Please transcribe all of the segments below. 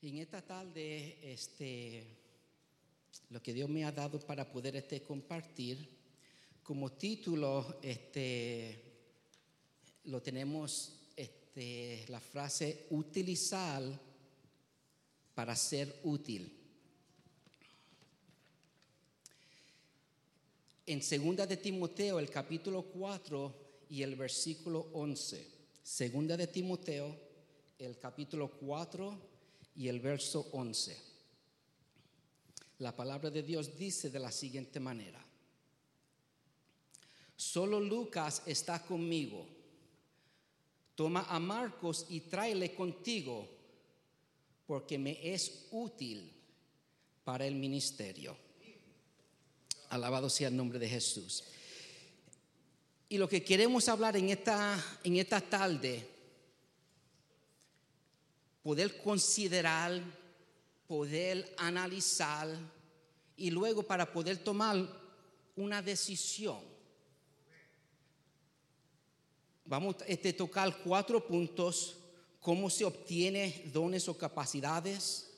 En esta tarde, este, lo que Dios me ha dado para poder este, compartir, como título, este, lo tenemos este, la frase utilizar para ser útil. En segunda de Timoteo, el capítulo 4 y el versículo 11. Segunda de Timoteo, el capítulo 4 y el verso 11. La palabra de Dios dice de la siguiente manera. Solo Lucas está conmigo. Toma a Marcos y tráele contigo, porque me es útil para el ministerio. Alabado sea el nombre de Jesús. Y lo que queremos hablar en esta, en esta tarde, poder considerar, poder analizar y luego para poder tomar una decisión. Vamos a este, tocar cuatro puntos, cómo se obtiene dones o capacidades,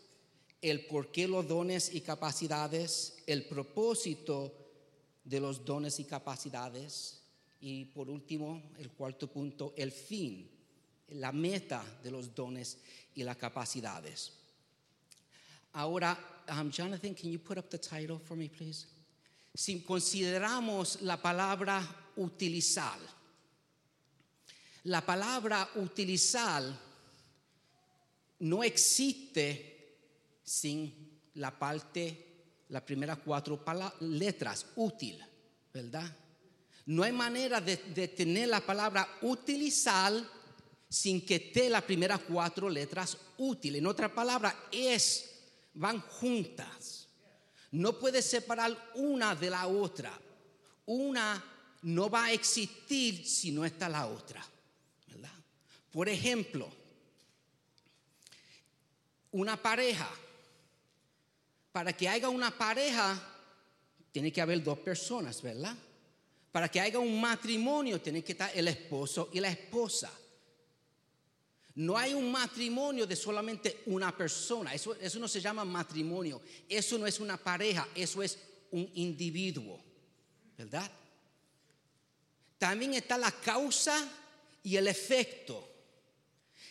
el por qué los dones y capacidades, el propósito de los dones y capacidades y por último, el cuarto punto, el fin, la meta de los dones y las capacidades. Ahora, um, Jonathan, can you put up the title for me, please? Si consideramos la palabra utilizar, la palabra utilizar no existe sin la parte, las primeras cuatro letras, útil, ¿verdad? No hay manera de, tener la palabra utilizar sin que esté las primeras cuatro letras útil. En otra palabra, es, van juntas. No puedes separar una de la otra. Una no va a existir si no está la otra. Por ejemplo, una pareja para que haya una pareja, tiene que haber dos personas, ¿verdad? Para que haya un matrimonio, tiene que estar el esposo y la esposa. No hay un matrimonio de solamente una persona. Eso, eso no se llama matrimonio. Eso no es una pareja. Eso es un individuo. ¿Verdad? También está la causa y el efecto.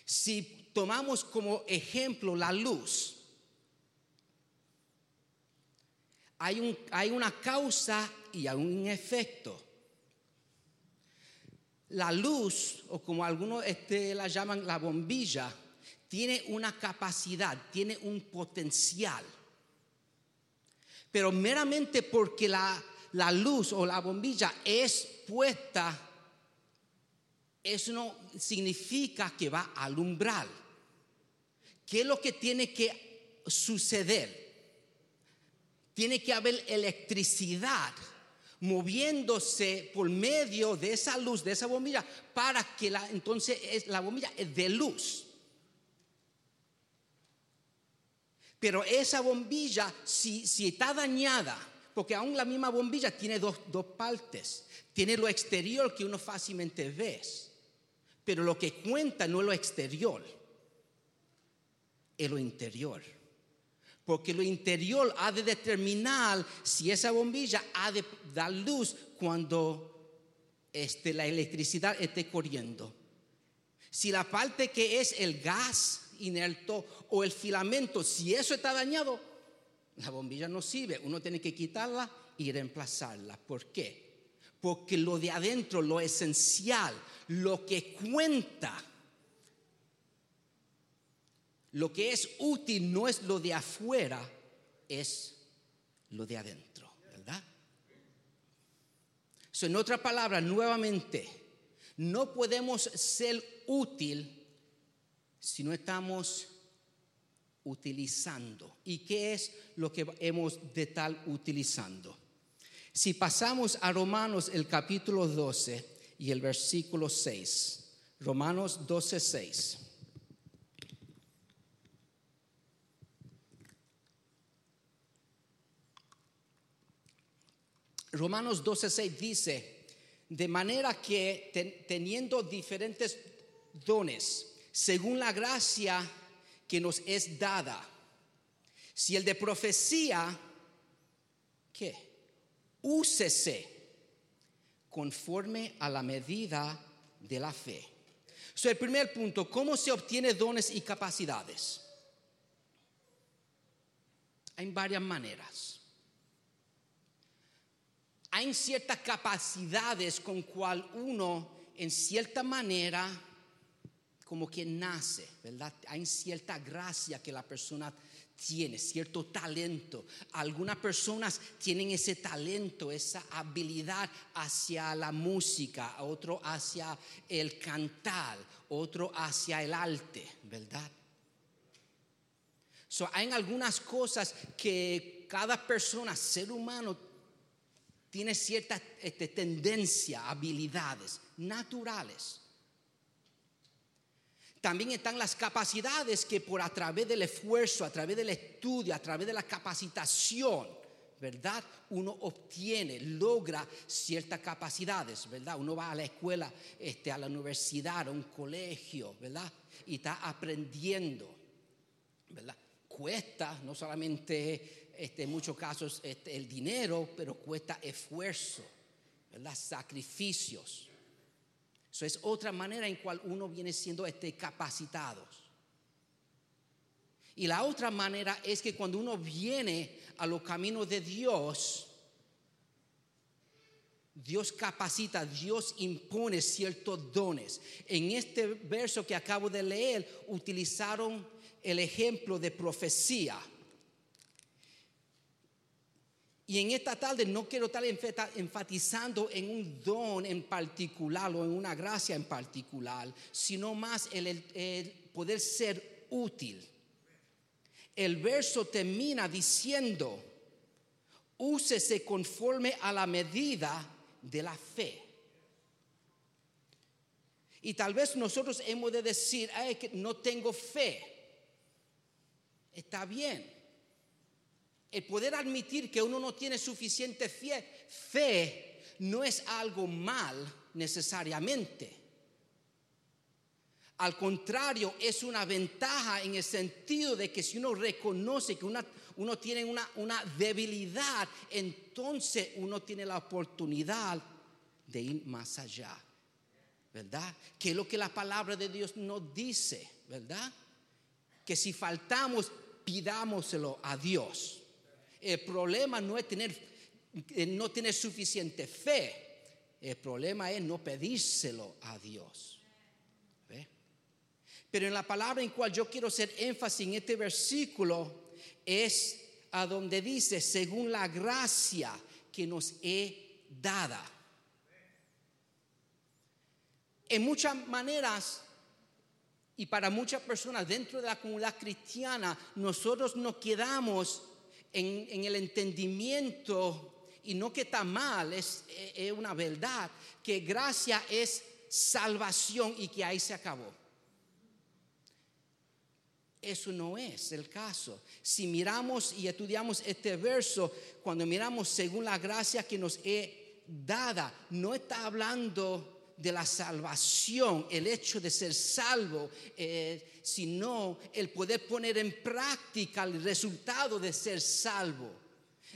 Si tomamos como ejemplo la luz, hay, una causa y hay un efecto. La luz, o como algunos este, la llaman la bombilla, tiene una capacidad, tiene un potencial. Pero meramente porque la, la luz o la bombilla es puesta, eso no significa que va a alumbrar. ¿Qué es lo que tiene que suceder? tiene que haber electricidad moviéndose por medio de esa luz, de esa bombilla, para que la, entonces es, la bombilla es de luz. Pero esa bombilla, si, si está dañada, porque aún la misma bombilla tiene dos, dos partes, tiene lo exterior que uno fácilmente ve, pero lo que cuenta no es lo exterior, es lo interior porque lo interior ha de determinar si esa bombilla ha de dar luz cuando este, la electricidad esté corriendo. Si la parte que es el gas inerto o el filamento, si eso está dañado, la bombilla no sirve. Uno tiene que quitarla y reemplazarla. ¿Por qué? Porque lo de adentro, lo esencial, lo que cuenta, lo que es útil no es lo de afuera, es lo de adentro, ¿verdad? en otra palabra, nuevamente, no podemos ser útil si no estamos utilizando. ¿Y qué es lo que hemos de estar utilizando? Si pasamos a Romanos el capítulo 12 y el versículo 6, Romanos 12, 6. Romanos 12:6 dice, de manera que teniendo diferentes dones, según la gracia que nos es dada. Si el de profecía, ¿qué? Úsese conforme a la medida de la fe. So, el primer punto, ¿cómo se obtiene dones y capacidades? Hay varias maneras. Hay ciertas capacidades con cual uno, en cierta manera, como que nace, ¿verdad? Hay cierta gracia que la persona tiene, cierto talento. Algunas personas tienen ese talento, esa habilidad hacia la música, otro hacia el cantar, otro hacia el arte, ¿verdad? So, hay algunas cosas que cada persona, ser humano, tiene cierta este, tendencia, habilidades naturales. También están las capacidades que por a través del esfuerzo, a través del estudio, a través de la capacitación, ¿verdad? Uno obtiene, logra ciertas capacidades, ¿verdad? Uno va a la escuela, este, a la universidad, a un colegio, ¿verdad? Y está aprendiendo, ¿verdad? Cuesta, no solamente este, en muchos casos este, el dinero, pero cuesta esfuerzo, ¿verdad? Sacrificios. Eso es otra manera en cual uno viene siendo este, capacitados. Y la otra manera es que cuando uno viene a los caminos de Dios, Dios capacita, Dios impone ciertos dones. En este verso que acabo de leer, utilizaron el ejemplo de profecía. Y en esta tarde no quiero estar enfatizando en un don en particular o en una gracia en particular, sino más el, poder ser útil. El verso termina diciendo, úsese conforme a la medida de la fe. Y tal vez nosotros hemos de decir, que no tengo fe. Está bien el poder admitir que uno no tiene suficiente fe, no es algo mal necesariamente. Al contrario, es una ventaja en el sentido de que si uno reconoce que uno tiene una, una debilidad, entonces uno tiene la oportunidad de ir más allá. ¿Verdad? Que es lo que la palabra de Dios nos dice, ¿verdad? Que si faltamos, pidámoselo a Dios. El problema no es tener, eh, no tener suficiente fe. El problema es no pedírselo a Dios. Pero en la palabra en cual yo quiero hacer énfasis en este versículo es a donde dice, según la gracia que nos he dada. En muchas maneras y para muchas personas dentro de la comunidad cristiana, nosotros nos quedamos en, el entendimiento, y no que está mal, es, es una verdad, que gracia es salvación y que ahí se acabó. Eso no es el caso. Si miramos y estudiamos este verso, cuando miramos según la gracia que nos he dada, no está hablando de la salvación, el hecho de ser salvo, eh, sino el poder poner en práctica el resultado de ser salvo,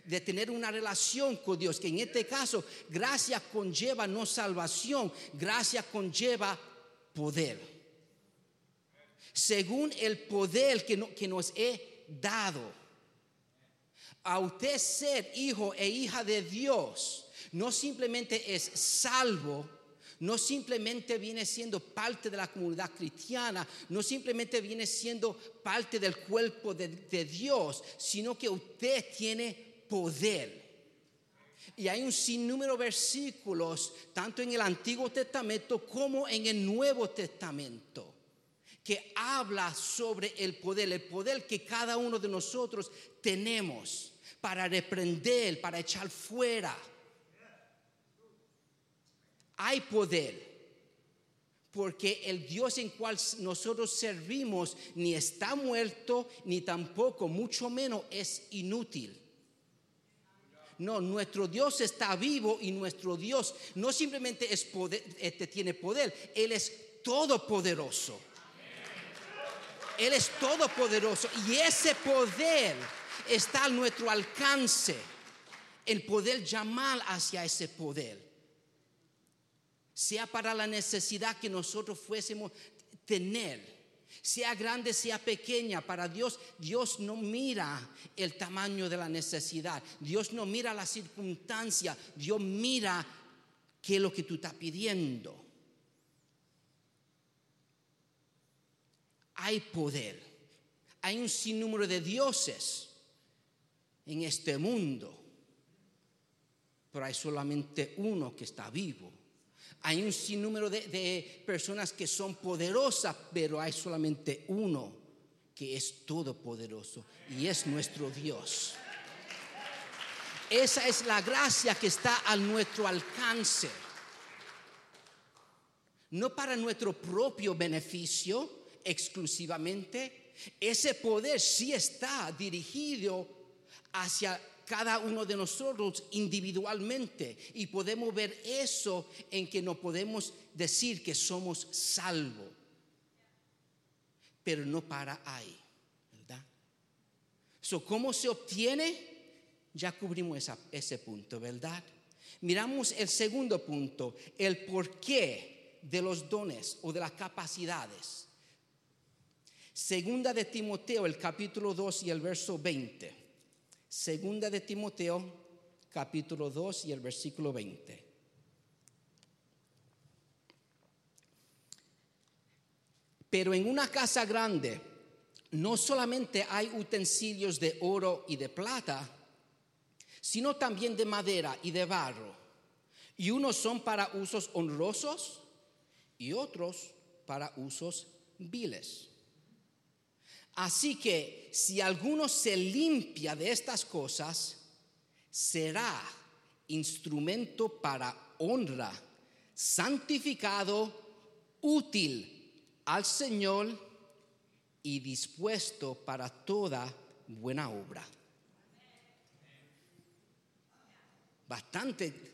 de tener una relación con Dios, que en este caso gracia conlleva no salvación, gracia conlleva poder. Según el poder que, que nos he dado. A usted ser hijo e hija de Dios, no simplemente es salvo, no simplemente viene siendo parte de la comunidad cristiana, no simplemente viene siendo parte del cuerpo de, Dios, sino que usted tiene poder. Y hay un sinnúmero de versículos, tanto en el Antiguo Testamento como en el Nuevo Testamento, que habla sobre el poder, el poder que cada uno de nosotros tenemos para reprender, para echar fuera hay poder. Porque el Dios en cual nosotros servimos ni está muerto, ni tampoco, mucho menos, es inútil. No, nuestro Dios está vivo y nuestro Dios no simplemente es poder, este, tiene poder, Él es todopoderoso. Él es todopoderoso y ese poder está a nuestro alcance. El poder llamar hacia ese poder. Sea para la necesidad que nosotros fuésemos tener sea grande, sea pequeña, para Dios, Dios no mira el tamaño de la necesidad, Dios no mira la circunstancia, Dios mira qué es lo que tú estás pidiendo. Hay poder, hay un sinnúmero de dioses en este mundo, pero hay solamente uno que está vivo hay un sinnúmero de, personas que son poderosas, pero hay solamente uno que es todopoderoso y es nuestro Dios. Esa es la gracia que está a nuestro alcance. No para nuestro propio beneficio exclusivamente. Ese poder sí está dirigido hacia cada uno de nosotros individualmente y podemos ver eso en que no podemos decir que somos salvos. Pero no para ahí, ¿verdad? So, ¿Cómo se obtiene? Ya cubrimos ese punto, ¿verdad? Miramos el segundo punto, el porqué de los dones o de las capacidades. Segunda de Timoteo, el capítulo 2 y el verso 20. Segunda de Timoteo, capítulo 2 y el versículo 20. Pero en una casa grande no solamente hay utensilios de oro y de plata, sino también de madera y de barro. Y unos son para usos honrosos y otros para usos viles. Así que si alguno se limpia de estas cosas, será instrumento para honra, santificado, útil al Señor y dispuesto para toda buena obra. Bastante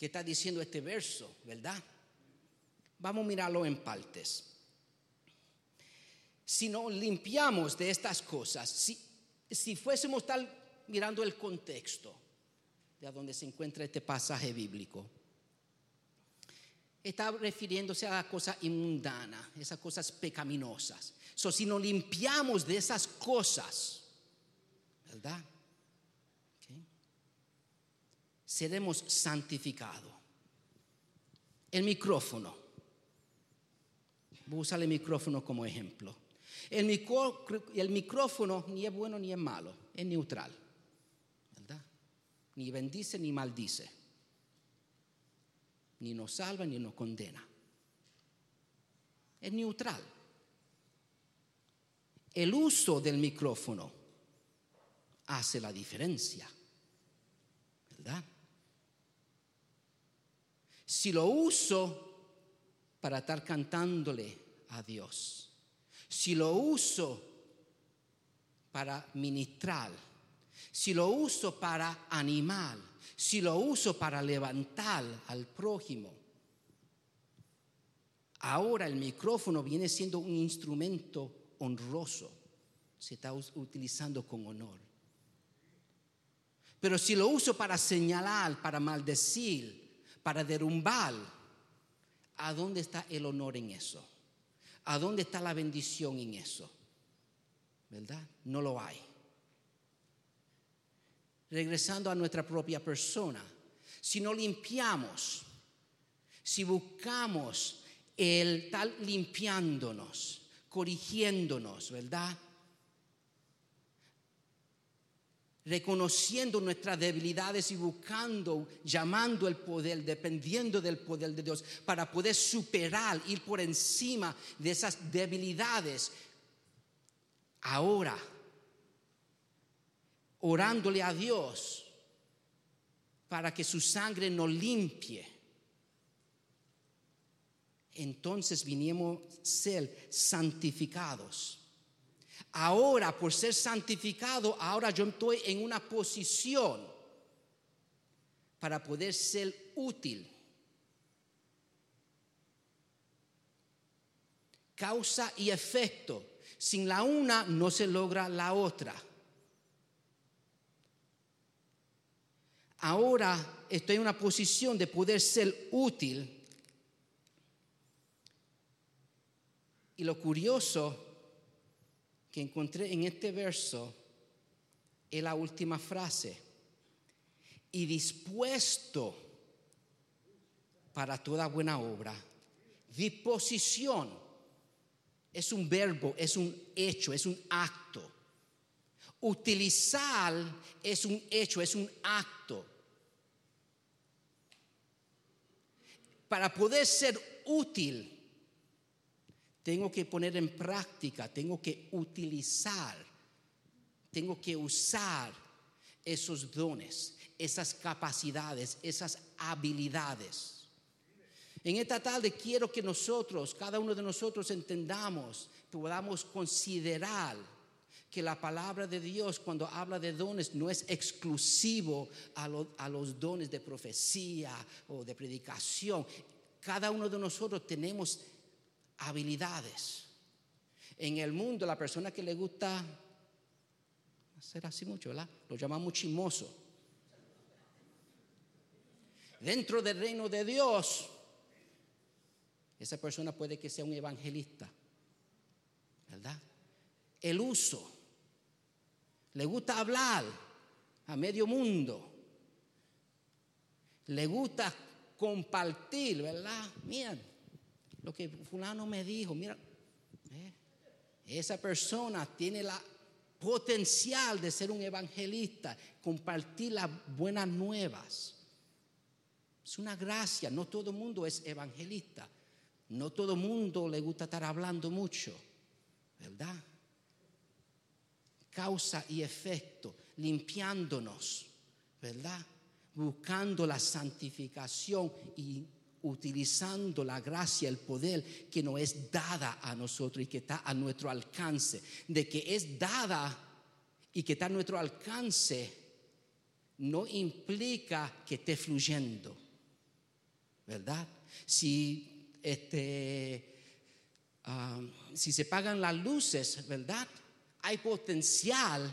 ¿Qué está diciendo este verso, verdad? Vamos a mirarlo en partes si no limpiamos de estas cosas, si, si fuésemos tal mirando el contexto de donde se encuentra este pasaje bíblico, está refiriéndose a la cosa inmundana, esas cosas pecaminosas. So, si nos limpiamos de esas cosas, ¿verdad? Seremos santificados. El micrófono. Voy a usar el micrófono como ejemplo. El, micrófono ni es bueno ni es malo, es neutral. ¿Verdad? Ni bendice ni maldice. Ni nos salva ni nos condena. Es neutral. El uso del micrófono hace la diferencia. ¿Verdad? Si lo uso para estar cantándole a Dios, si lo uso para ministrar, si lo uso para animar, si lo uso para levantar al prójimo, ahora el micrófono viene siendo un instrumento honroso, se está utilizando con honor. Pero si lo uso para señalar, para maldecir, para derrumbar, ¿a dónde está el honor en eso? ¿A dónde está la bendición en eso? ¿Verdad? No lo hay. Regresando a nuestra propia persona, si no limpiamos, si buscamos el tal limpiándonos, corrigiéndonos, ¿verdad? Reconociendo nuestras debilidades y buscando, llamando el poder, dependiendo del poder de Dios, para poder superar, ir por encima de esas debilidades. Ahora, orándole a Dios para que su sangre nos limpie. Entonces vinimos a ser santificados Ahora, por ser santificado, ahora yo estoy en una posición para poder ser útil. causa y efecto. Sin la una no se logra la otra. Ahora estoy en una posición de poder ser útil. Y lo curioso que encontré en este verso es la última frase. Y dispuesto para toda buena obra. Disposición es un verbo, es un hecho, es un acto. Utilizar es un hecho, es un acto. Para poder ser útil, tengo que poner en práctica, tengo que utilizar, tengo que usar esos dones, esas capacidades, esas habilidades. En esta tarde quiero que nosotros, cada uno de nosotros entendamos, podamos considerar que la palabra de Dios cuando habla de dones no es exclusivo a, a, los dones de profecía o de predicación. Cada uno de nosotros tenemos habilidades. En el mundo, la persona que le gusta hacer así mucho, ¿verdad? Lo llamamos chimoso. Dentro del reino de Dios, esa persona puede que sea un evangelista, ¿verdad? El uso. Le gusta hablar a medio mundo. Le gusta compartir, ¿verdad? Mira lo que fulano me dijo, mira, ¿eh? esa persona tiene la potencial de ser un evangelista, compartir las buenas nuevas. Es una gracia, no todo el mundo es evangelista. No todo mundo le gusta estar hablando mucho, ¿verdad? Causa y efecto, limpiándonos, ¿verdad? Buscando la santificación y utilizando la gracia, el poder que nos es dada a nosotros y que está a nuestro alcance. De que es dada y que está a nuestro alcance, no implica que esté fluyendo, ¿verdad? Si este, si se pagan las luces, ¿verdad? Hay potencial,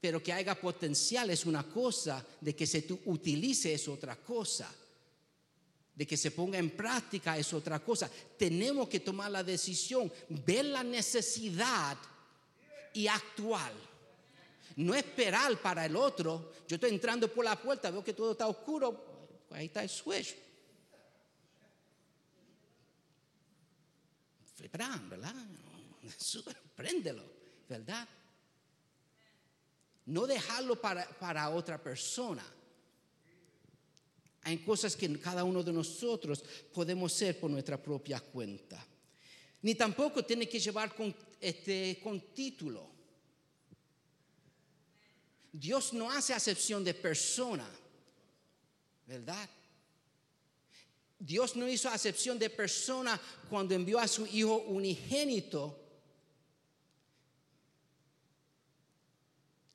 pero que haya potencial es una cosa, de que se utilice es otra cosa, de que se ponga en práctica es otra cosa. Tenemos que tomar la decisión, ver la necesidad y actuar. No esperar para el otro. Yo estoy entrando por la puerta, veo que todo está oscuro, ahí está el switch ¿verdad? Préndelo, ¿verdad? No dejarlo para, para otra persona. Hay cosas que cada uno de nosotros podemos hacer por nuestra propia cuenta. Ni tampoco tiene que llevar con, este, con título. Dios no hace acepción de persona, ¿verdad? Dios no hizo acepción de persona cuando envió a su Hijo unigénito,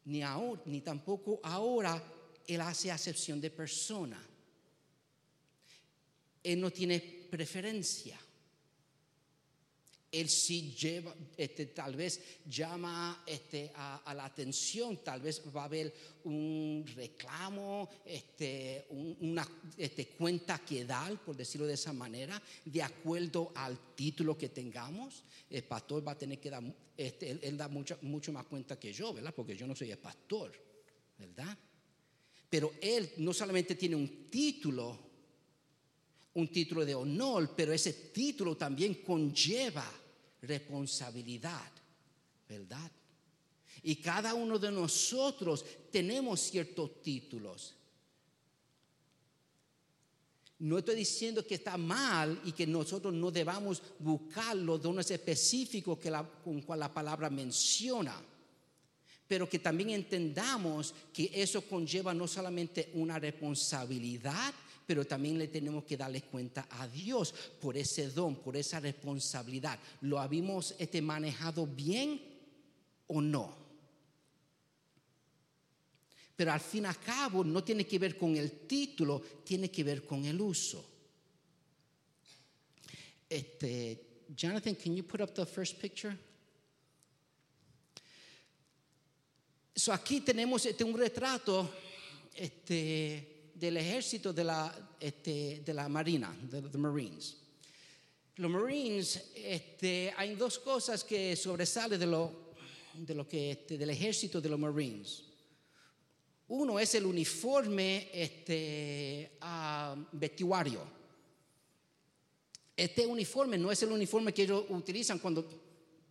ni ni tampoco ahora Él hace acepción de persona. Él no tiene preferencia. Él sí lleva, este, tal vez llama este, a, la atención, tal vez va a haber un reclamo, este, una este, cuenta que dar, por decirlo de esa manera, de acuerdo al título que tengamos. El pastor va a tener que dar, este, él, da mucho, mucho más cuenta que yo, ¿verdad? Porque yo no soy el pastor, ¿verdad? Pero él no solamente tiene un título, un título de honor, pero ese título también conlleva responsabilidad, ¿verdad? Y cada uno de nosotros tenemos ciertos títulos. No estoy diciendo que está mal y que nosotros no debamos buscar los dones específicos que con cual la palabra menciona, pero que también entendamos que eso conlleva no solamente una responsabilidad, pero también le tenemos que darle cuenta a Dios por ese don, por esa responsabilidad. ¿Lo habíamos este, manejado bien o no? Pero al fin y al cabo no tiene que ver con el título, tiene que ver con el uso. Este, Jonathan, can you put up the? So aquí tenemos este, un retrato este, del ejército de la, este, de la marina, de los Marines. Los Marines, este, hay dos cosas que sobresalen de lo, de lo que, este, del ejército de los Marines. Uno es el uniforme este, vestuario. Este uniforme no es el uniforme que ellos utilizan cuando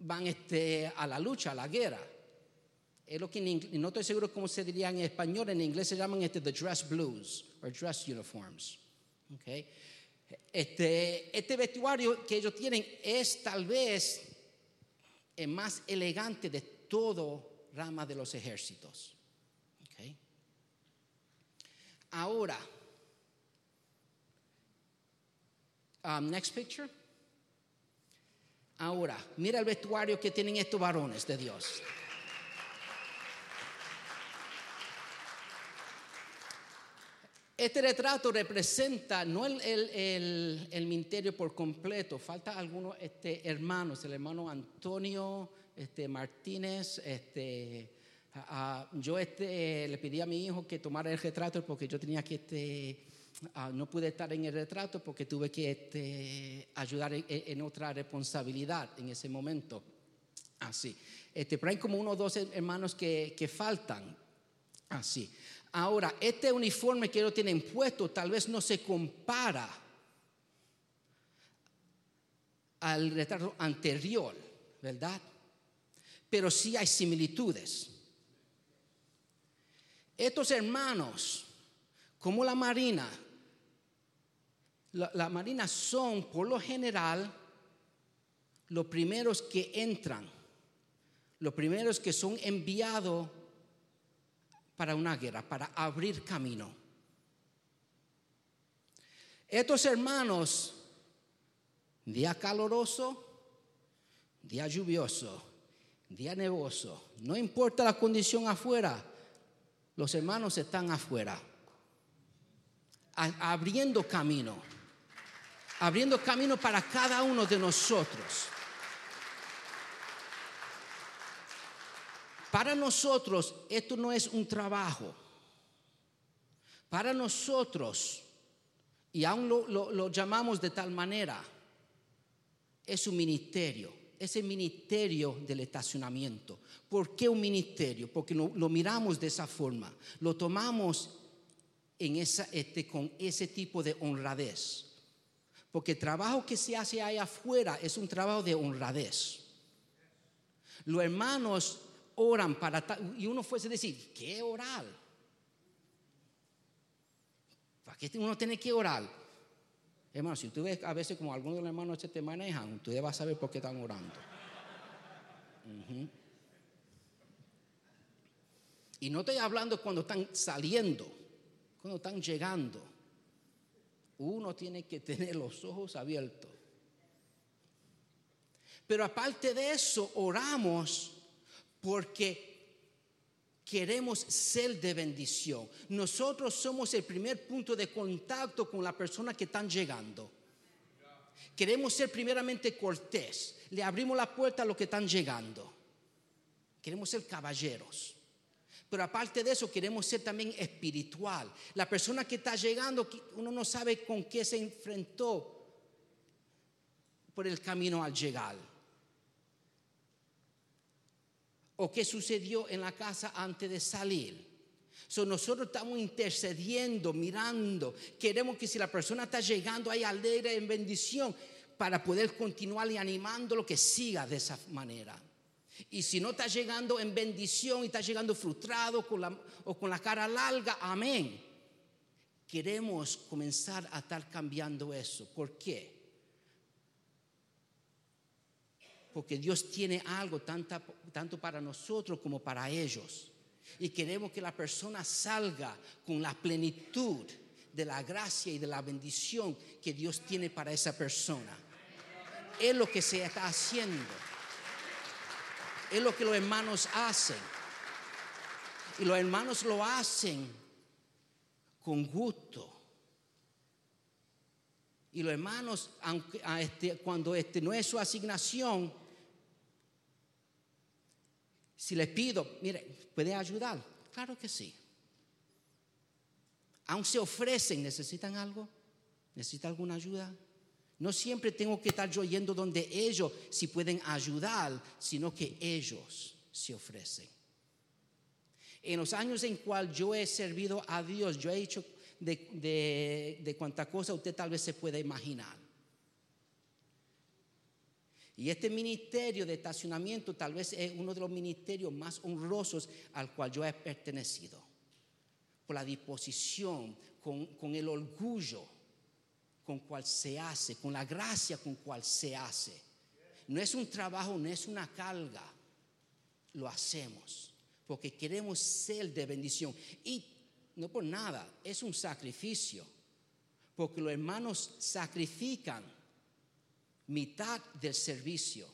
van este, a la lucha, a la guerra. Es lo que no estoy seguro cómo se diría en español, en inglés se llaman este, the dress blues o dress uniforms. Okay. Este, este vestuario que ellos tienen es tal vez el más elegante de todo rama de los ejércitos. Ahora, um, next picture. Ahora, mira el vestuario que tienen estos varones de Dios. Este retrato representa no el, el, el, ministerio por completo, falta algunos este, hermanos, el hermano Antonio este, Martínez, este, yo este, le pedí a mi hijo que tomara el retrato porque yo tenía que, este, no pude estar en el retrato porque tuve que este, ayudar en, otra responsabilidad en ese momento. Así. Este, pero hay como uno o dos hermanos que, que faltan. Así. Ahora, este uniforme que ellos tienen puesto tal vez no se compara al retrato anterior, ¿verdad? Pero sí hay similitudes. Estos hermanos, como la Marina, la, Marina son por lo general los primeros que entran, los primeros que son enviados para una guerra, para abrir camino. Estos hermanos, día caloroso, día lluvioso, día nevoso, no importa la condición afuera, los hermanos están afuera, abriendo camino, abriendo camino para cada uno de nosotros. Para nosotros esto no es un trabajo. Para nosotros, y aún lo, llamamos de tal manera, es un ministerio, es el ministerio del estacionamiento. ¿Por qué un ministerio? Porque lo, miramos de esa forma, lo tomamos este, con ese tipo de honradez. Porque el trabajo que se hace ahí afuera es un trabajo de honradez. Los hermanos oran para y uno fuese a decir, ¿qué orar? ¿Para qué uno tiene que orar? Hermano, si tú ves a veces como algunos de los hermanos se te manejan, tú vas a saber por qué están orando. Y no estoy hablando cuando están saliendo, cuando están llegando. Uno tiene que tener los ojos abiertos. Pero aparte de eso, oramos porque queremos ser de bendición. Nosotros somos el primer punto de contacto con la persona que están llegando. Queremos ser primeramente cortés. Le abrimos la puerta a los que están llegando. Queremos ser caballeros. Pero aparte de eso, queremos ser también espiritual. La persona que está llegando, uno no sabe con qué se enfrentó por el camino al llegar o qué sucedió en la casa antes de salir. So, nosotros estamos intercediendo, mirando. Queremos que si la persona está llegando ahí alegre en bendición, para poder continuar y animándolo que siga de esa manera. Y si no está llegando en bendición y está llegando frustrado o con la cara larga, amén. Queremos comenzar a estar cambiando eso. ¿Por qué? porque Dios tiene algo tanto para nosotros como para ellos. Y queremos que la persona salga con la plenitud de la gracia y de la bendición que Dios tiene para esa persona. Es lo que se está haciendo. Es lo que los hermanos hacen. Y los hermanos lo hacen con gusto Y los hermanos, aunque, este, cuando este no es su asignación, si les pido, mire, ¿puede ayudar? Claro que sí. Aún se ofrecen, ¿necesitan algo? ¿Necesitan alguna ayuda? No siempre tengo que estar yo yendo donde ellos si pueden ayudar, sino que ellos se ofrecen. En los años en cual yo he servido a Dios, yo he hecho de, de, cuanta cosa usted tal vez se pueda imaginar. Y este ministerio de estacionamiento tal vez es uno de los ministerios más honrosos al cual yo he pertenecido. Por la disposición, con, con el orgullo con cual se hace, con la gracia con cual se hace. No es un trabajo, no es una carga. Lo hacemos porque queremos ser de bendición. Y no por nada, es un sacrificio. Porque los hermanos sacrifican mitad del servicio.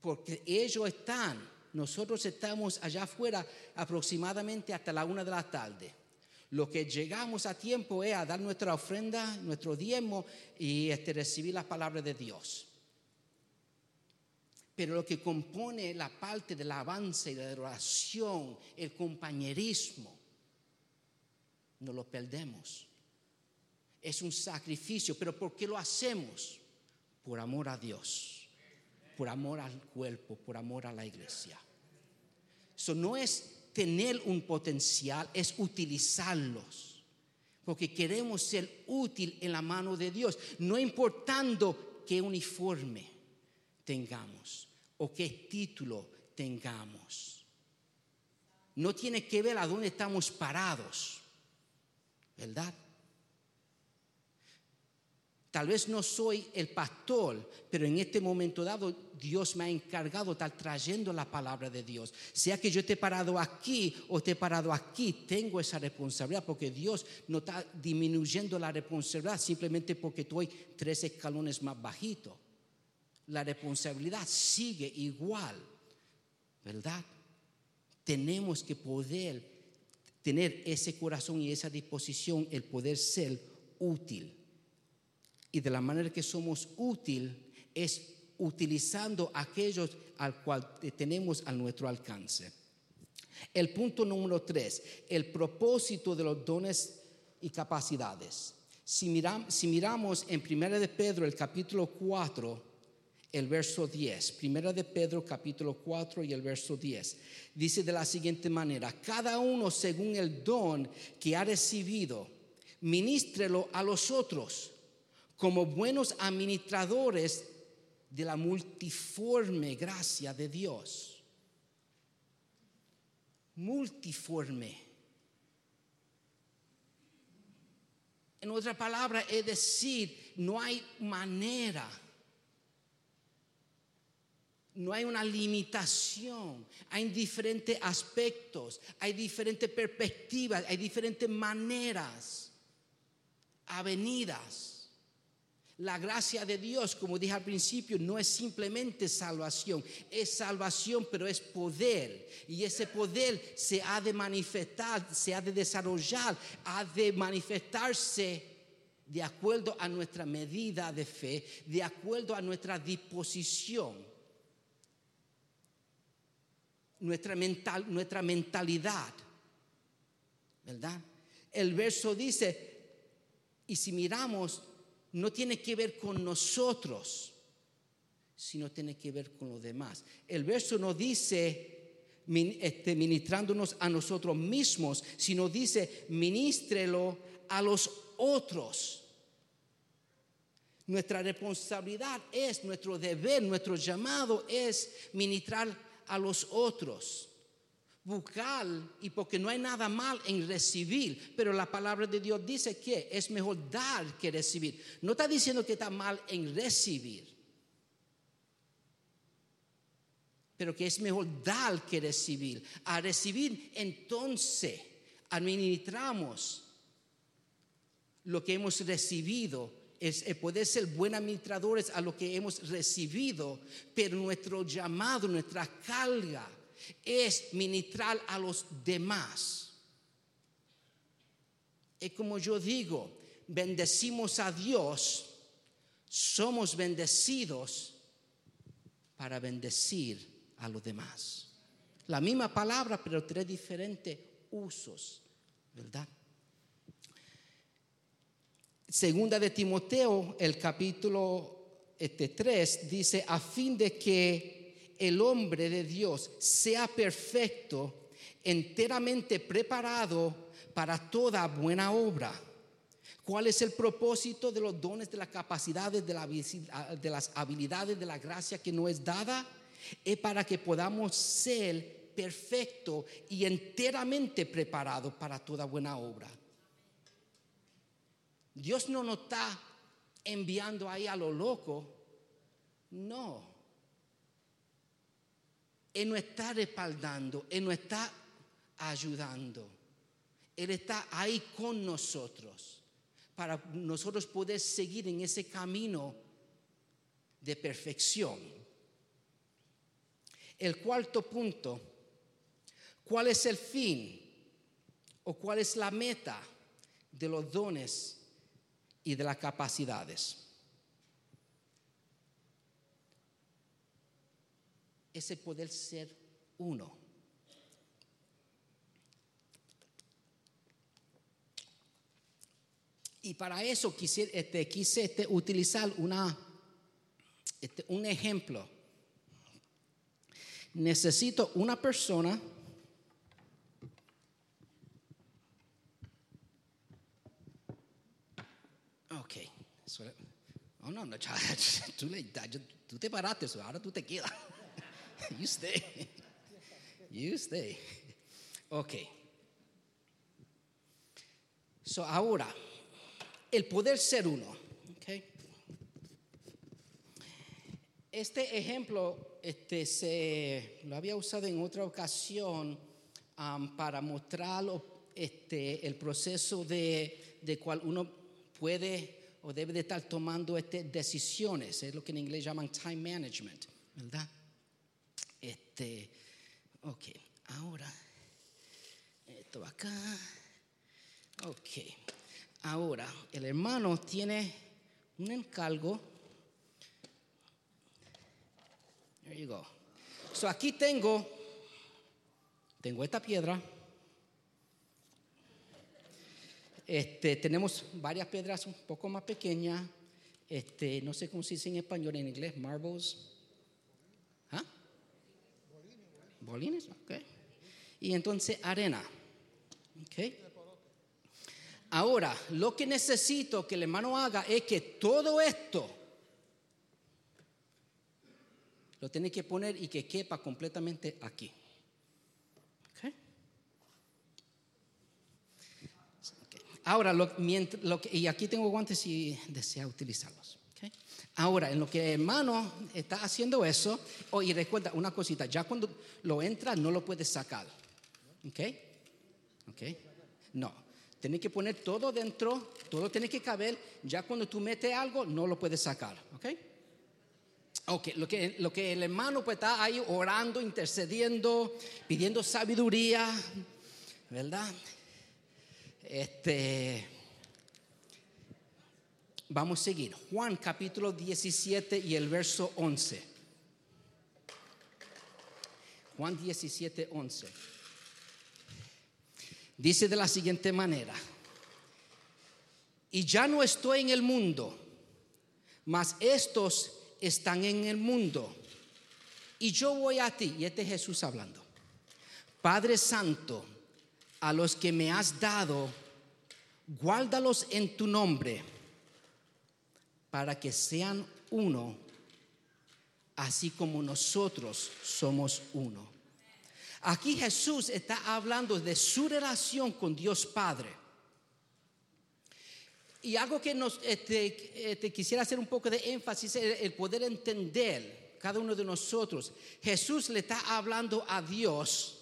Porque ellos están, nosotros estamos allá afuera aproximadamente hasta la una de la tarde. Lo que llegamos a tiempo es a dar nuestra ofrenda, nuestro diezmo y este, recibir la palabra de Dios. Pero lo que compone la parte del avance y la oración, el compañerismo, no lo perdemos. Es un sacrificio, pero ¿por qué lo hacemos? Por amor a Dios, por amor al cuerpo, por amor a la iglesia. Eso no es tener un potencial, es utilizarlos. Porque queremos ser útil en la mano de Dios, no importando qué uniforme tengamos o qué título tengamos. No tiene que ver a dónde estamos parados, ¿verdad? Tal vez no soy el pastor, pero en este momento dado Dios me ha encargado de estar trayendo la palabra de Dios. Sea que yo esté parado aquí o esté parado aquí, tengo esa responsabilidad porque Dios no está disminuyendo la responsabilidad simplemente porque estoy tres escalones más bajito. La responsabilidad sigue igual, ¿verdad? Tenemos que poder tener ese corazón y esa disposición, el poder ser útil y de la manera que somos útil es utilizando aquellos al cual tenemos a nuestro alcance. El punto número tres, el propósito de los dones y capacidades. Si, miramos en Primera de Pedro, el capítulo 4, el verso 10, Primera de Pedro, capítulo 4 y el verso 10, dice de la siguiente manera, cada uno según el don que ha recibido, ministrelo a los otros como buenos administradores de la multiforme gracia de Dios. Multiforme. En otra palabra, es decir, no hay manera, no hay una limitación, hay diferentes aspectos, hay diferentes perspectivas, hay diferentes maneras, avenidas la gracia de Dios, como dije al principio, no es simplemente salvación, es salvación, pero es poder. Y ese poder se ha de manifestar, se ha de desarrollar, ha de manifestarse de acuerdo a nuestra medida de fe, de acuerdo a nuestra disposición, nuestra, mental, nuestra mentalidad. ¿Verdad? El verso dice, y si miramos no tiene que ver con nosotros, sino tiene que ver con los demás. El verso no dice este, ministrándonos a nosotros mismos, sino dice ministrelo a los otros. Nuestra responsabilidad es, nuestro deber, nuestro llamado es ministrar a los otros buscar y porque no hay nada mal en recibir, pero la palabra de Dios dice que es mejor dar que recibir. No está diciendo que está mal en recibir, pero que es mejor dar que recibir. A recibir entonces administramos lo que hemos recibido es poder ser buenos administradores a lo que hemos recibido, pero nuestro llamado, nuestra carga, es ministrar a los demás. Es como yo digo, bendecimos a Dios somos bendecidos para bendecir a los demás. La misma palabra, pero tres diferentes usos, ¿verdad? Segunda de Timoteo, el capítulo este, 3, dice, a fin de que el hombre de Dios sea perfecto, enteramente preparado para toda buena obra. ¿Cuál es el propósito de los dones, de las capacidades, de, de las habilidades, de la gracia que no es dada? Es para que podamos ser perfectos y enteramente preparados para toda buena obra. Dios no nos está enviando ahí a lo loco. No. Él no está respaldando, Él no está ayudando. Él está ahí con nosotros para nosotros poder seguir en ese camino de perfección. El cuarto punto, ¿cuál es el fin o cuál es la meta de los dones y de las capacidades. Ese poder ser uno. Y para eso quise, este, quise este, utilizar una, este, un ejemplo. Necesito una persona Oh, no, no, tú, le, tú te paraste, ahora tú te quedas. you stay. You stay. Ok. So, ahora, el poder ser uno. Okay. Este ejemplo este, se lo había usado en otra ocasión um, para mostrar este, el proceso de, de cual uno puede o debe de estar tomando este, decisiones, es lo que en inglés llaman time management, ¿verdad? Este, ok, ahora, esto acá, ok, ahora el hermano tiene un encargo, there you go, so aquí tengo, tengo esta piedra, Este, tenemos varias piedras un poco más pequeñas. Este, no sé cómo se dice en español, en inglés, marbles. ¿Ah? Bolines, ok. Y entonces arena. Ok. Ahora, lo que necesito que el hermano haga es que todo esto lo tiene que poner y que quepa completamente aquí. Ahora, lo, y aquí tengo guantes si desea utilizarlos. Ahora, en lo que el hermano está haciendo eso, oh, y recuerda una cosita, ya cuando lo entra no lo puedes sacar. ¿Ok? ¿Ok? No. Tienes que poner todo dentro, todo tiene que caber. Ya cuando tú metes algo, no lo puedes sacar. ¿Ok? Ok, lo que, lo que el hermano pues está ahí orando, intercediendo, pidiendo sabiduría, ¿verdad? Este, vamos a seguir. Juan capítulo 17 y el verso 11. Juan 17, 11. Dice de la siguiente manera. Y ya no estoy en el mundo, mas estos están en el mundo. Y yo voy a ti, y este es Jesús hablando. Padre Santo, a los que me has dado, guárdalos en tu nombre, para que sean uno, así como nosotros somos uno. Aquí Jesús está hablando de su relación con Dios Padre. Y algo que nos este, este, quisiera hacer un poco de énfasis es el poder entender cada uno de nosotros. Jesús le está hablando a Dios,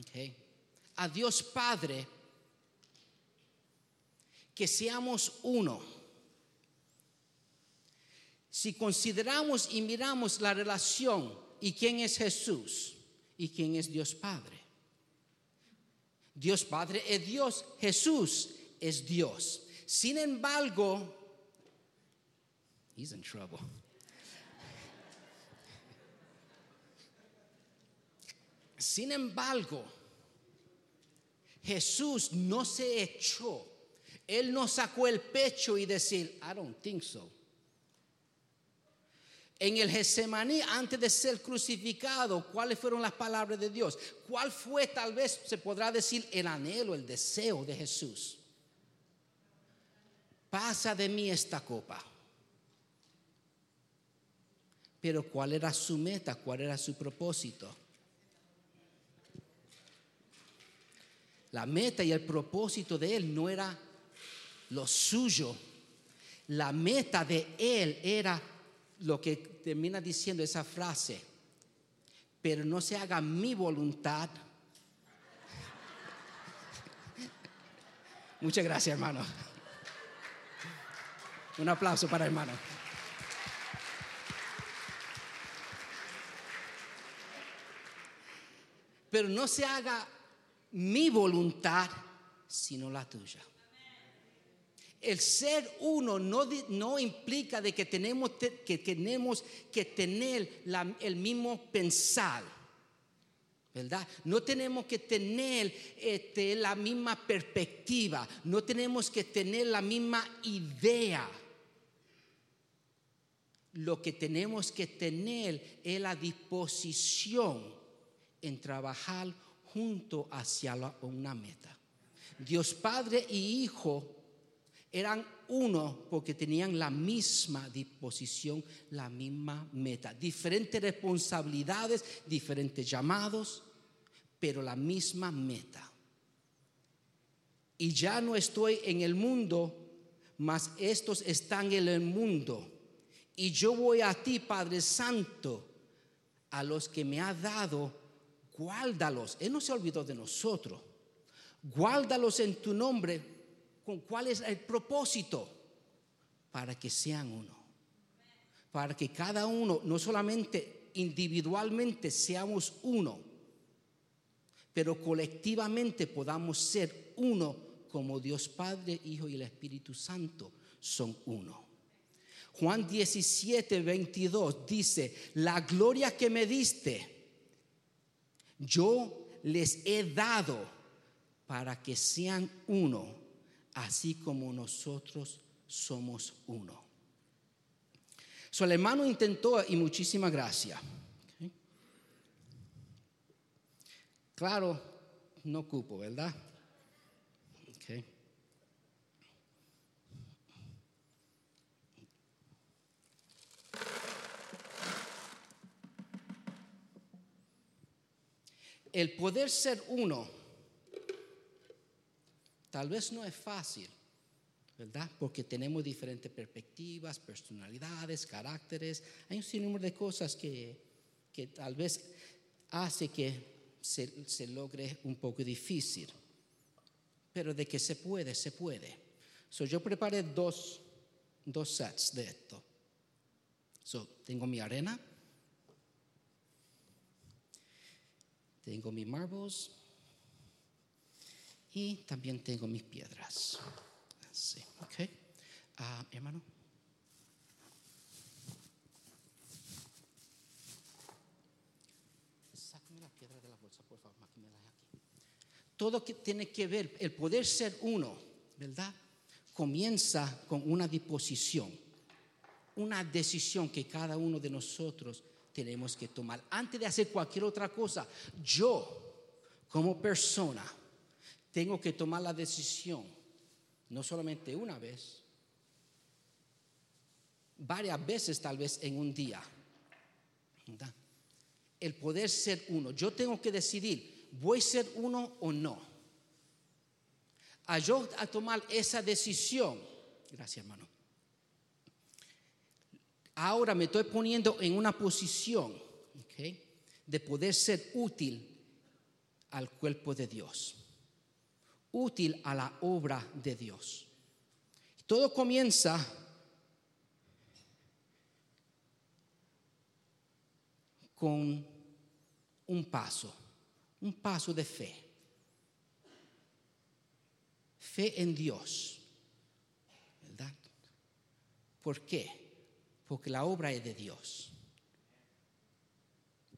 okay, a Dios Padre, que seamos uno. Si consideramos y miramos la relación y quién es Jesús y quién es Dios Padre. Dios Padre es Dios, Jesús es Dios. Sin embargo, he's in trouble. Sin embargo, Jesús no se echó. Él no sacó el pecho y decir, I don't think so. En el Getsemaní, antes de ser crucificado, ¿cuáles fueron las palabras de Dios? ¿Cuál fue, tal vez se podrá decir, el anhelo, el deseo de Jesús? Pasa de mí esta copa. Pero ¿cuál era su meta? ¿Cuál era su propósito? La meta y el propósito de él no era lo suyo. La meta de él era lo que termina diciendo esa frase, pero no se haga mi voluntad. Muchas gracias, hermano. Un aplauso para hermano. Pero no se haga mi voluntad, sino la tuya. El ser uno no, implica de que tenemos, que, tenemos que tener el mismo pensar. ¿verdad? No tenemos que tener este, la misma perspectiva, no tenemos que tener la misma idea. Lo que tenemos que tener es la disposición en trabajar junto hacia una meta. Dios Padre y Hijo eran uno porque tenían la misma disposición, la misma meta. Diferentes responsabilidades, diferentes llamados, pero la misma meta. Y ya no estoy en el mundo, mas estos están en el mundo. Y yo voy a ti, Padre Santo, a los que me ha dado, guárdalos. Él no se olvidó de nosotros. Guárdalos en tu nombre con cuál es el propósito para que sean uno. Para que cada uno, no solamente individualmente seamos uno, pero colectivamente podamos ser uno como Dios Padre, Hijo y el Espíritu Santo son uno. Juan 17, 22 dice, la gloria que me diste, yo les he dado para que sean uno así como nosotros somos uno. Su hermano intentó y muchísimas gracias. Claro, no cupo, ¿verdad? El poder ser uno Tal vez no es fácil, ¿verdad? Porque tenemos diferentes perspectivas, personalidades, caracteres. Hay un sinnúmero de cosas que, tal vez hace que se, logre un poco difícil. Pero de que se puede, se puede. So, yo preparé dos, dos sets de esto. So, tengo mi arena, tengo mis marbles, y también tengo mis piedras. Ah, hermano. Sácame la piedra de la bolsa, por favor, aquí. Todo que tiene que ver, el poder ser uno, ¿verdad? Comienza con una disposición, una decisión que cada uno de nosotros tenemos que tomar. Antes de hacer cualquier otra cosa, yo, como persona, tengo que tomar la decisión, no solamente una vez, varias veces tal vez en un día. El poder ser uno. Yo tengo que decidir, ¿voy a ser uno o no? A yo a tomar esa decisión, gracias hermano, ahora me estoy poniendo en una posición de poder ser útil al cuerpo de Dios útil a la obra de Dios. Todo comienza con un paso, un paso de fe. Fe en Dios. ¿Verdad? ¿Por qué? porque la obra es de Dios.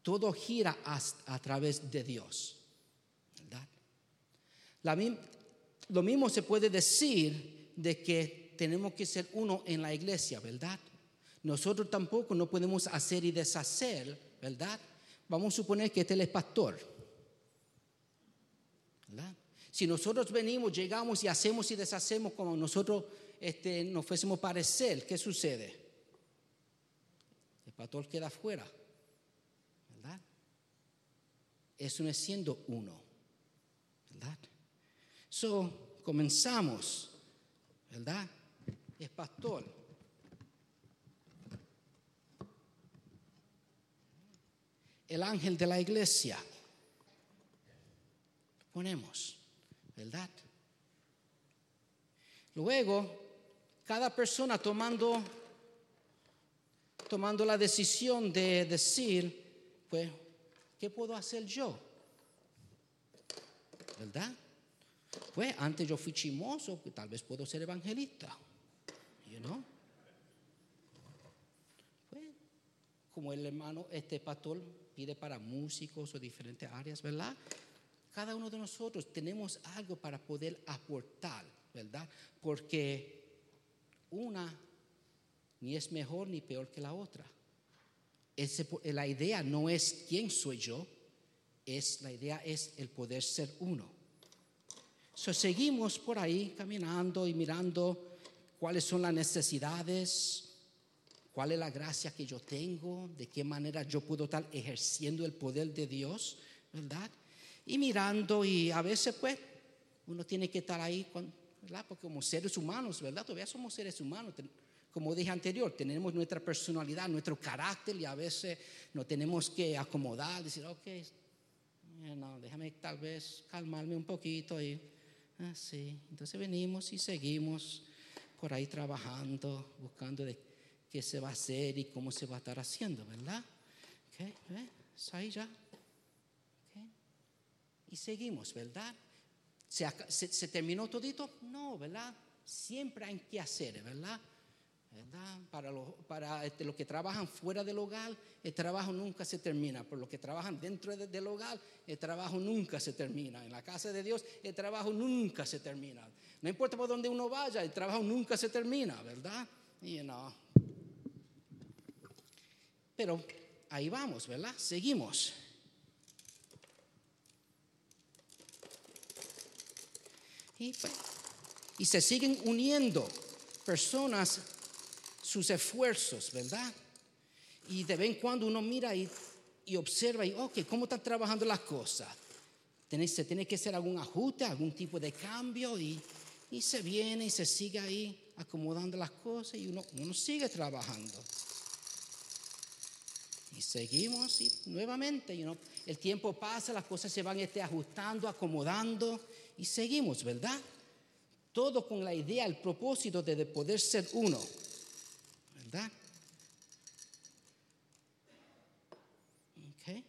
Todo gira a, través de Dios. Lo mismo se puede decir de que tenemos que ser uno en la iglesia, ¿verdad? Nosotros tampoco no podemos hacer y deshacer, ¿verdad? Vamos a suponer que este es el pastor. ¿verdad? Si nosotros venimos, llegamos y hacemos y deshacemos como nosotros este, nos fuésemos parecer, ¿qué sucede? El pastor queda afuera, ¿verdad? Eso no es siendo uno, ¿verdad? So, comenzamos, ¿verdad? Es pastor. El ángel de la iglesia. Ponemos. ¿verdad? Luego, cada persona tomando, tomando la decisión de decir, pues, ¿qué puedo hacer yo? ¿Verdad? Pues antes yo fui chimoso, pues tal vez puedo ser evangelista. You know? Pues, como el hermano, este pastor pide para músicos o diferentes áreas, ¿verdad? cada uno de nosotros tenemos algo para poder aportar, ¿verdad? Porque una ni es mejor ni peor que la otra. la idea no es quién soy yo, es, la idea es el poder ser uno. So, seguimos por ahí caminando y mirando cuáles son las necesidades, cuál es la gracia que yo tengo, de qué manera yo puedo estar ejerciendo el poder de Dios, ¿verdad? y mirando y a veces pues uno tiene que estar ahí, ¿verdad? Porque como seres humanos, ¿verdad? Todavía somos seres humanos. Como dije anterior, tenemos nuestra personalidad, nuestro carácter y a veces nos tenemos que acomodar, decir, ok, no, déjame tal vez calmarme un poquito y así. Ah, Entonces venimos y seguimos por ahí trabajando, buscando de qué se va a hacer y cómo se va a estar haciendo, ¿verdad? Okay, ¿eh? ahí ya y seguimos, ¿verdad? ¿Se, terminó todito? No, ¿verdad? Siempre hay que hacer, ¿verdad? ¿Verdad? Para, los, para este, los que trabajan fuera del hogar, el trabajo nunca se termina. Por los que trabajan dentro del hogar, el trabajo nunca se termina. En la casa de Dios, el trabajo nunca se termina. No importa por dónde uno vaya, el trabajo nunca se termina, ¿verdad? Y no. Pero ahí vamos, ¿verdad? Seguimos. Pues, y, se siguen uniendo personas, sus esfuerzos, ¿verdad? Y de vez en cuando uno mira y, observa y, ok, ¿cómo están trabajando las cosas? Se tiene que hacer algún ajuste, algún tipo de cambio y, se viene y se sigue ahí acomodando las cosas y uno, sigue trabajando. Y seguimos y nuevamente, you el tiempo pasa, las cosas se van este, ajustando, acomodando y seguimos, ¿verdad? Todo con la idea, el propósito de poder ser uno, ¿verdad? Ok.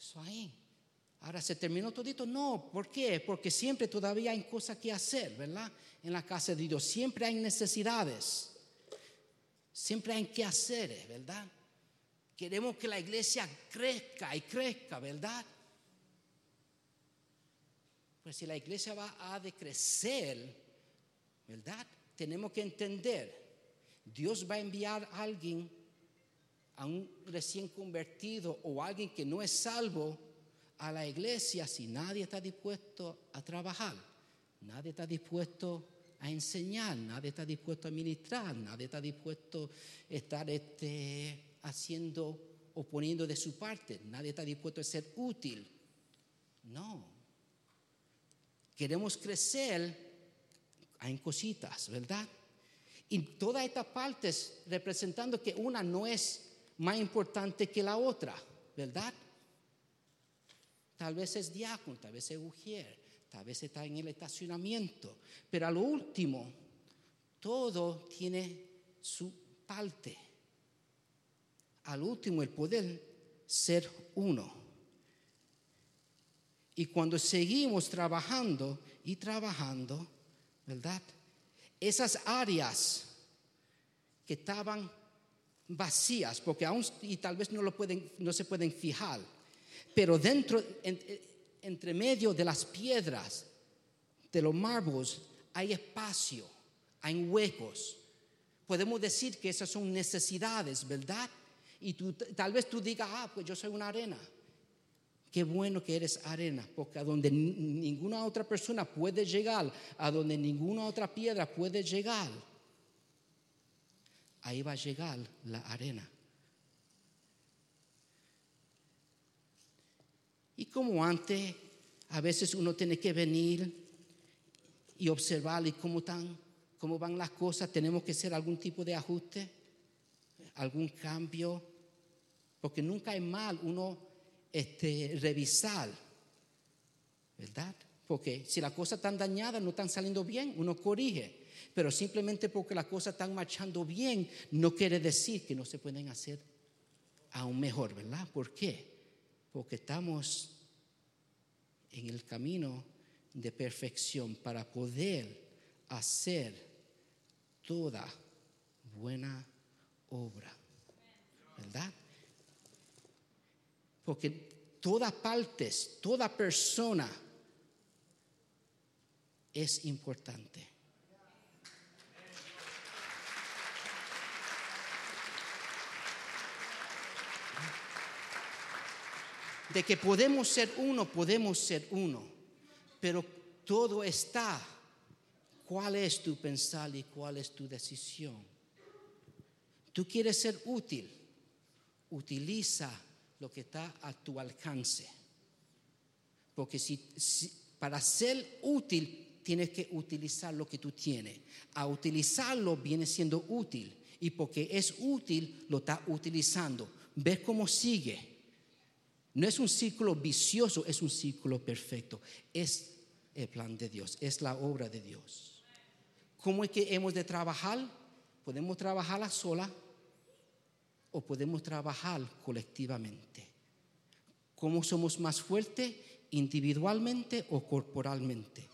Eso ahí. Ahora se terminó todito. No, ¿por qué? Porque siempre todavía hay cosas que hacer, ¿verdad? En la casa de Dios. Siempre hay necesidades. Siempre hay que hacer, ¿verdad? Queremos que la iglesia crezca y crezca, ¿verdad? Pues si la iglesia va a decrecer, ¿verdad? Tenemos que entender, Dios va a enviar a alguien, a un recién convertido o alguien que no es salvo, a la iglesia si nadie está dispuesto a trabajar, nadie está dispuesto a enseñar, nadie está dispuesto a ministrar, nadie está dispuesto a estar este, haciendo o poniendo de su parte. Nadie está dispuesto a ser útil. No. Queremos crecer en cositas, ¿verdad? Y todas estas partes representando que una no es más importante que la otra, ¿verdad? Tal vez es diácono, tal vez es ujier, tal vez está en el estacionamiento, pero a lo último, todo tiene su parte al último el poder ser uno. Y cuando seguimos trabajando y trabajando, ¿verdad? esas áreas que estaban vacías, porque aún y tal vez no lo pueden, no se pueden fijar, pero dentro, entre medio de las piedras, de los marbles, hay espacio, hay huecos. Podemos decir que esas son necesidades, ¿verdad? Y tal vez tú digas, ah, pues yo soy una arena. Qué bueno que eres arena, porque a donde ninguna otra persona puede llegar, a donde ninguna otra piedra puede llegar, ahí va a llegar la arena. Y como antes, a veces uno tiene que venir y observar y cómo, cómo van las cosas, tenemos que hacer algún tipo de ajuste, algún cambio, porque nunca es mal uno este, revisar, ¿verdad? Porque si las cosas están dañadas, no están saliendo bien, uno corrige. Pero simplemente porque las cosas están marchando bien, no quiere decir que no se pueden hacer aún mejor, ¿verdad? ¿Por qué? Porque estamos en el camino de perfección para poder hacer toda buena obra. ¿Verdad? Porque todas partes, toda persona es importante. De que podemos ser uno, podemos ser uno pero todo está. ¿Cuál es tu pensar y cuál es tu decisión? Tú quieres ser útil, utiliza lo que está a tu alcance. Porque si, para ser útil tienes que utilizar lo que tú tienes. A utilizarlo viene siendo útil. Y porque es útil, lo está utilizando. ¿Ves cómo sigue? No es un círculo vicioso, es un círculo perfecto. Es el plan de Dios, es la obra de Dios. ¿Cómo es que hemos de trabajar? Podemos trabajar a sola o podemos trabajar colectivamente. ¿Cómo somos más fuertes? ¿Individualmente o corporalmente?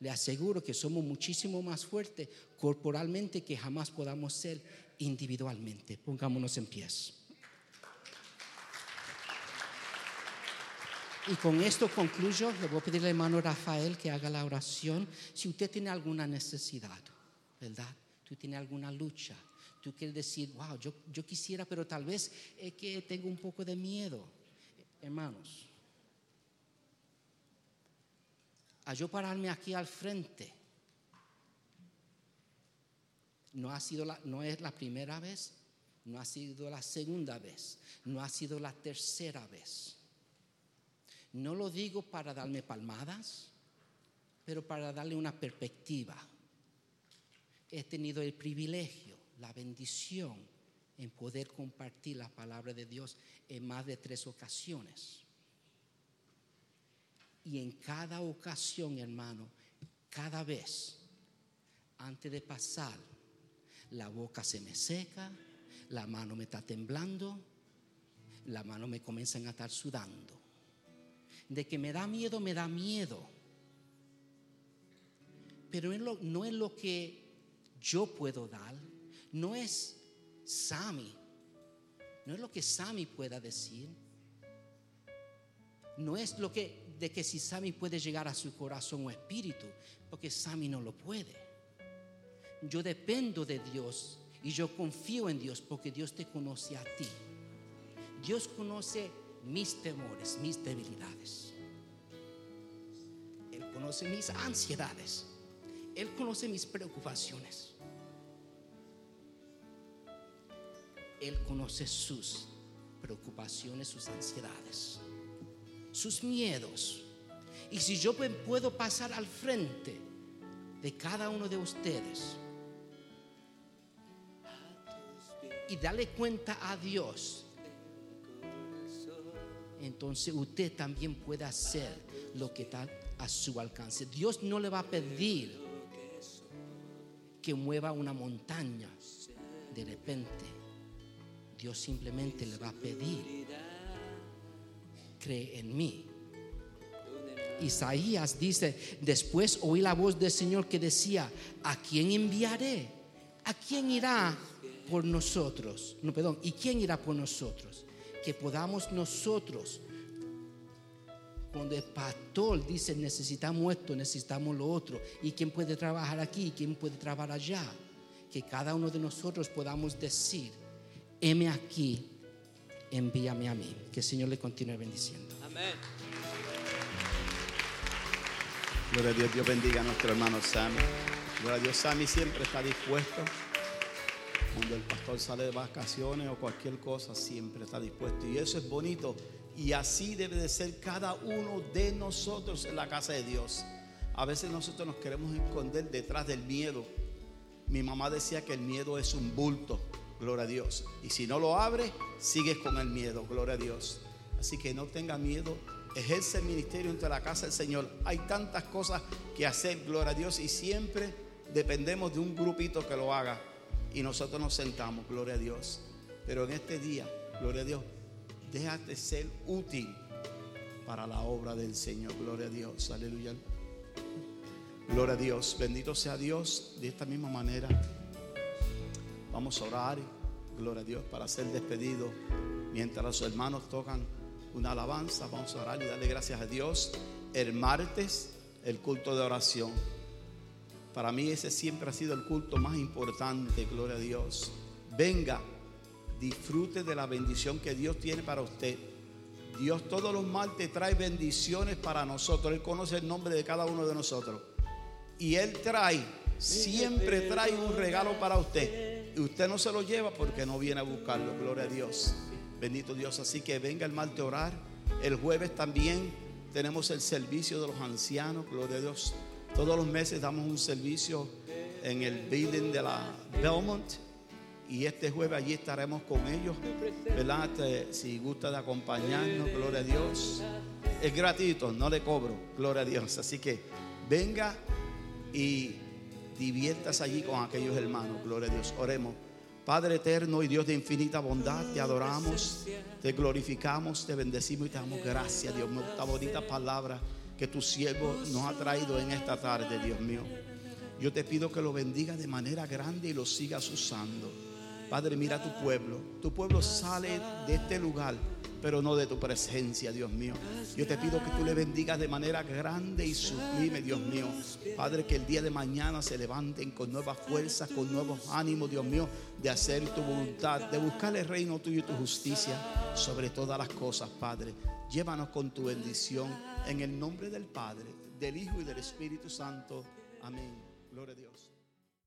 Le aseguro que somos muchísimo más fuertes corporalmente que jamás podamos ser individualmente. Pongámonos en pies. Y con esto concluyo. Le voy a pedir al hermano Rafael que haga la oración. Si usted tiene alguna necesidad, ¿verdad? Tú tienes alguna lucha. Tú quieres decir, wow, yo, quisiera, pero tal vez es que tengo un poco de miedo. Hermanos, a yo pararme aquí al frente, no, ha sido no es la primera vez, no ha sido la segunda vez, no ha sido la tercera vez. No lo digo para darme palmadas, pero para darle una perspectiva. He tenido el privilegio, la bendición en poder compartir la palabra de Dios en más de tres ocasiones. Y en cada ocasión, hermano, cada vez, antes de pasar, la boca se me seca, la mano me está temblando, la mano me comienza a estar sudando de que me da miedo, me da miedo. Pero no es lo que yo puedo dar, no es Sami, no es lo que Sami pueda decir, no es lo que de que si Sami puede llegar a su corazón o espíritu, porque Sami no lo puede. Yo dependo de Dios y yo confío en Dios porque Dios te conoce a ti. Dios conoce mis temores, mis debilidades. Él conoce mis ansiedades. Él conoce mis preocupaciones. Él conoce sus preocupaciones, sus ansiedades, sus miedos. Y si yo puedo pasar al frente de cada uno de ustedes y darle cuenta a Dios entonces usted también puede hacer lo que está a su alcance. Dios no le va a pedir que mueva una montaña de repente. Dios simplemente le va a pedir, cree en mí. Isaías dice, después oí la voz del Señor que decía, ¿a quién enviaré? ¿A quién irá por nosotros? No, perdón, ¿y quién irá por nosotros? Que podamos nosotros, cuando el pastor dice, necesitamos esto, necesitamos lo otro, ¿y quién puede trabajar aquí? ¿Y quién puede trabajar allá? Que cada uno de nosotros podamos decir, heme aquí, envíame a mí. Que el Señor le continúe bendiciendo. Amén. Gloria a Dios, Dios bendiga a nuestro hermano Sammy. Gloria a Dios, Sammy siempre está dispuesto. Cuando el pastor sale de vacaciones o cualquier cosa, siempre está dispuesto. Y eso es bonito. Y así debe de ser cada uno de nosotros en la casa de Dios. A veces nosotros nos queremos esconder detrás del miedo. Mi mamá decía que el miedo es un bulto, gloria a Dios. Y si no lo abre, sigues con el miedo, gloria a Dios. Así que no tenga miedo, ejerce el ministerio entre la casa del Señor. Hay tantas cosas que hacer, gloria a Dios, y siempre dependemos de un grupito que lo haga. Y nosotros nos sentamos, gloria a Dios. Pero en este día, gloria a Dios, déjate ser útil para la obra del Señor, gloria a Dios, aleluya. Gloria a Dios, bendito sea Dios. De esta misma manera, vamos a orar, gloria a Dios, para ser despedido. Mientras los hermanos tocan una alabanza, vamos a orar y darle gracias a Dios. El martes, el culto de oración. Para mí ese siempre ha sido el culto más importante, gloria a Dios. Venga, disfrute de la bendición que Dios tiene para usted. Dios todos los martes trae bendiciones para nosotros. Él conoce el nombre de cada uno de nosotros. Y Él trae, siempre trae un regalo para usted. Y usted no se lo lleva porque no viene a buscarlo. Gloria a Dios. Bendito Dios. Así que venga el martes a orar. El jueves también tenemos el servicio de los ancianos. Gloria a Dios. Todos los meses damos un servicio en el building de la Belmont. Y este jueves allí estaremos con ellos. ¿Verdad? Te- Si gusta de acompañarnos, gloria a Dios. Es gratuito, no le cobro, gloria a Dios. Así que venga y diviértase allí con aquellos hermanos, gloria a Dios. Oremos. Padre eterno y Dios de infinita bondad, te adoramos, te glorificamos, te bendecimos y te damos gracias, Dios mío, esta bonita palabra que tu siervo nos ha traído en esta tarde, Dios mío. Yo te pido que lo bendiga de manera grande y lo sigas usando. Padre, mira tu pueblo. Tu pueblo sale de este lugar, pero no de tu presencia, Dios mío. Yo te pido que tú le bendigas de manera grande y sublime, Dios mío. Padre, que el día de mañana se levanten con nuevas fuerzas, con nuevos ánimos, Dios mío, de hacer tu voluntad, de buscar el reino tuyo y tu justicia sobre todas las cosas, Padre. Llévanos con tu bendición en el nombre del Padre, del Hijo y del Espíritu Santo. Amén. Gloria a Dios.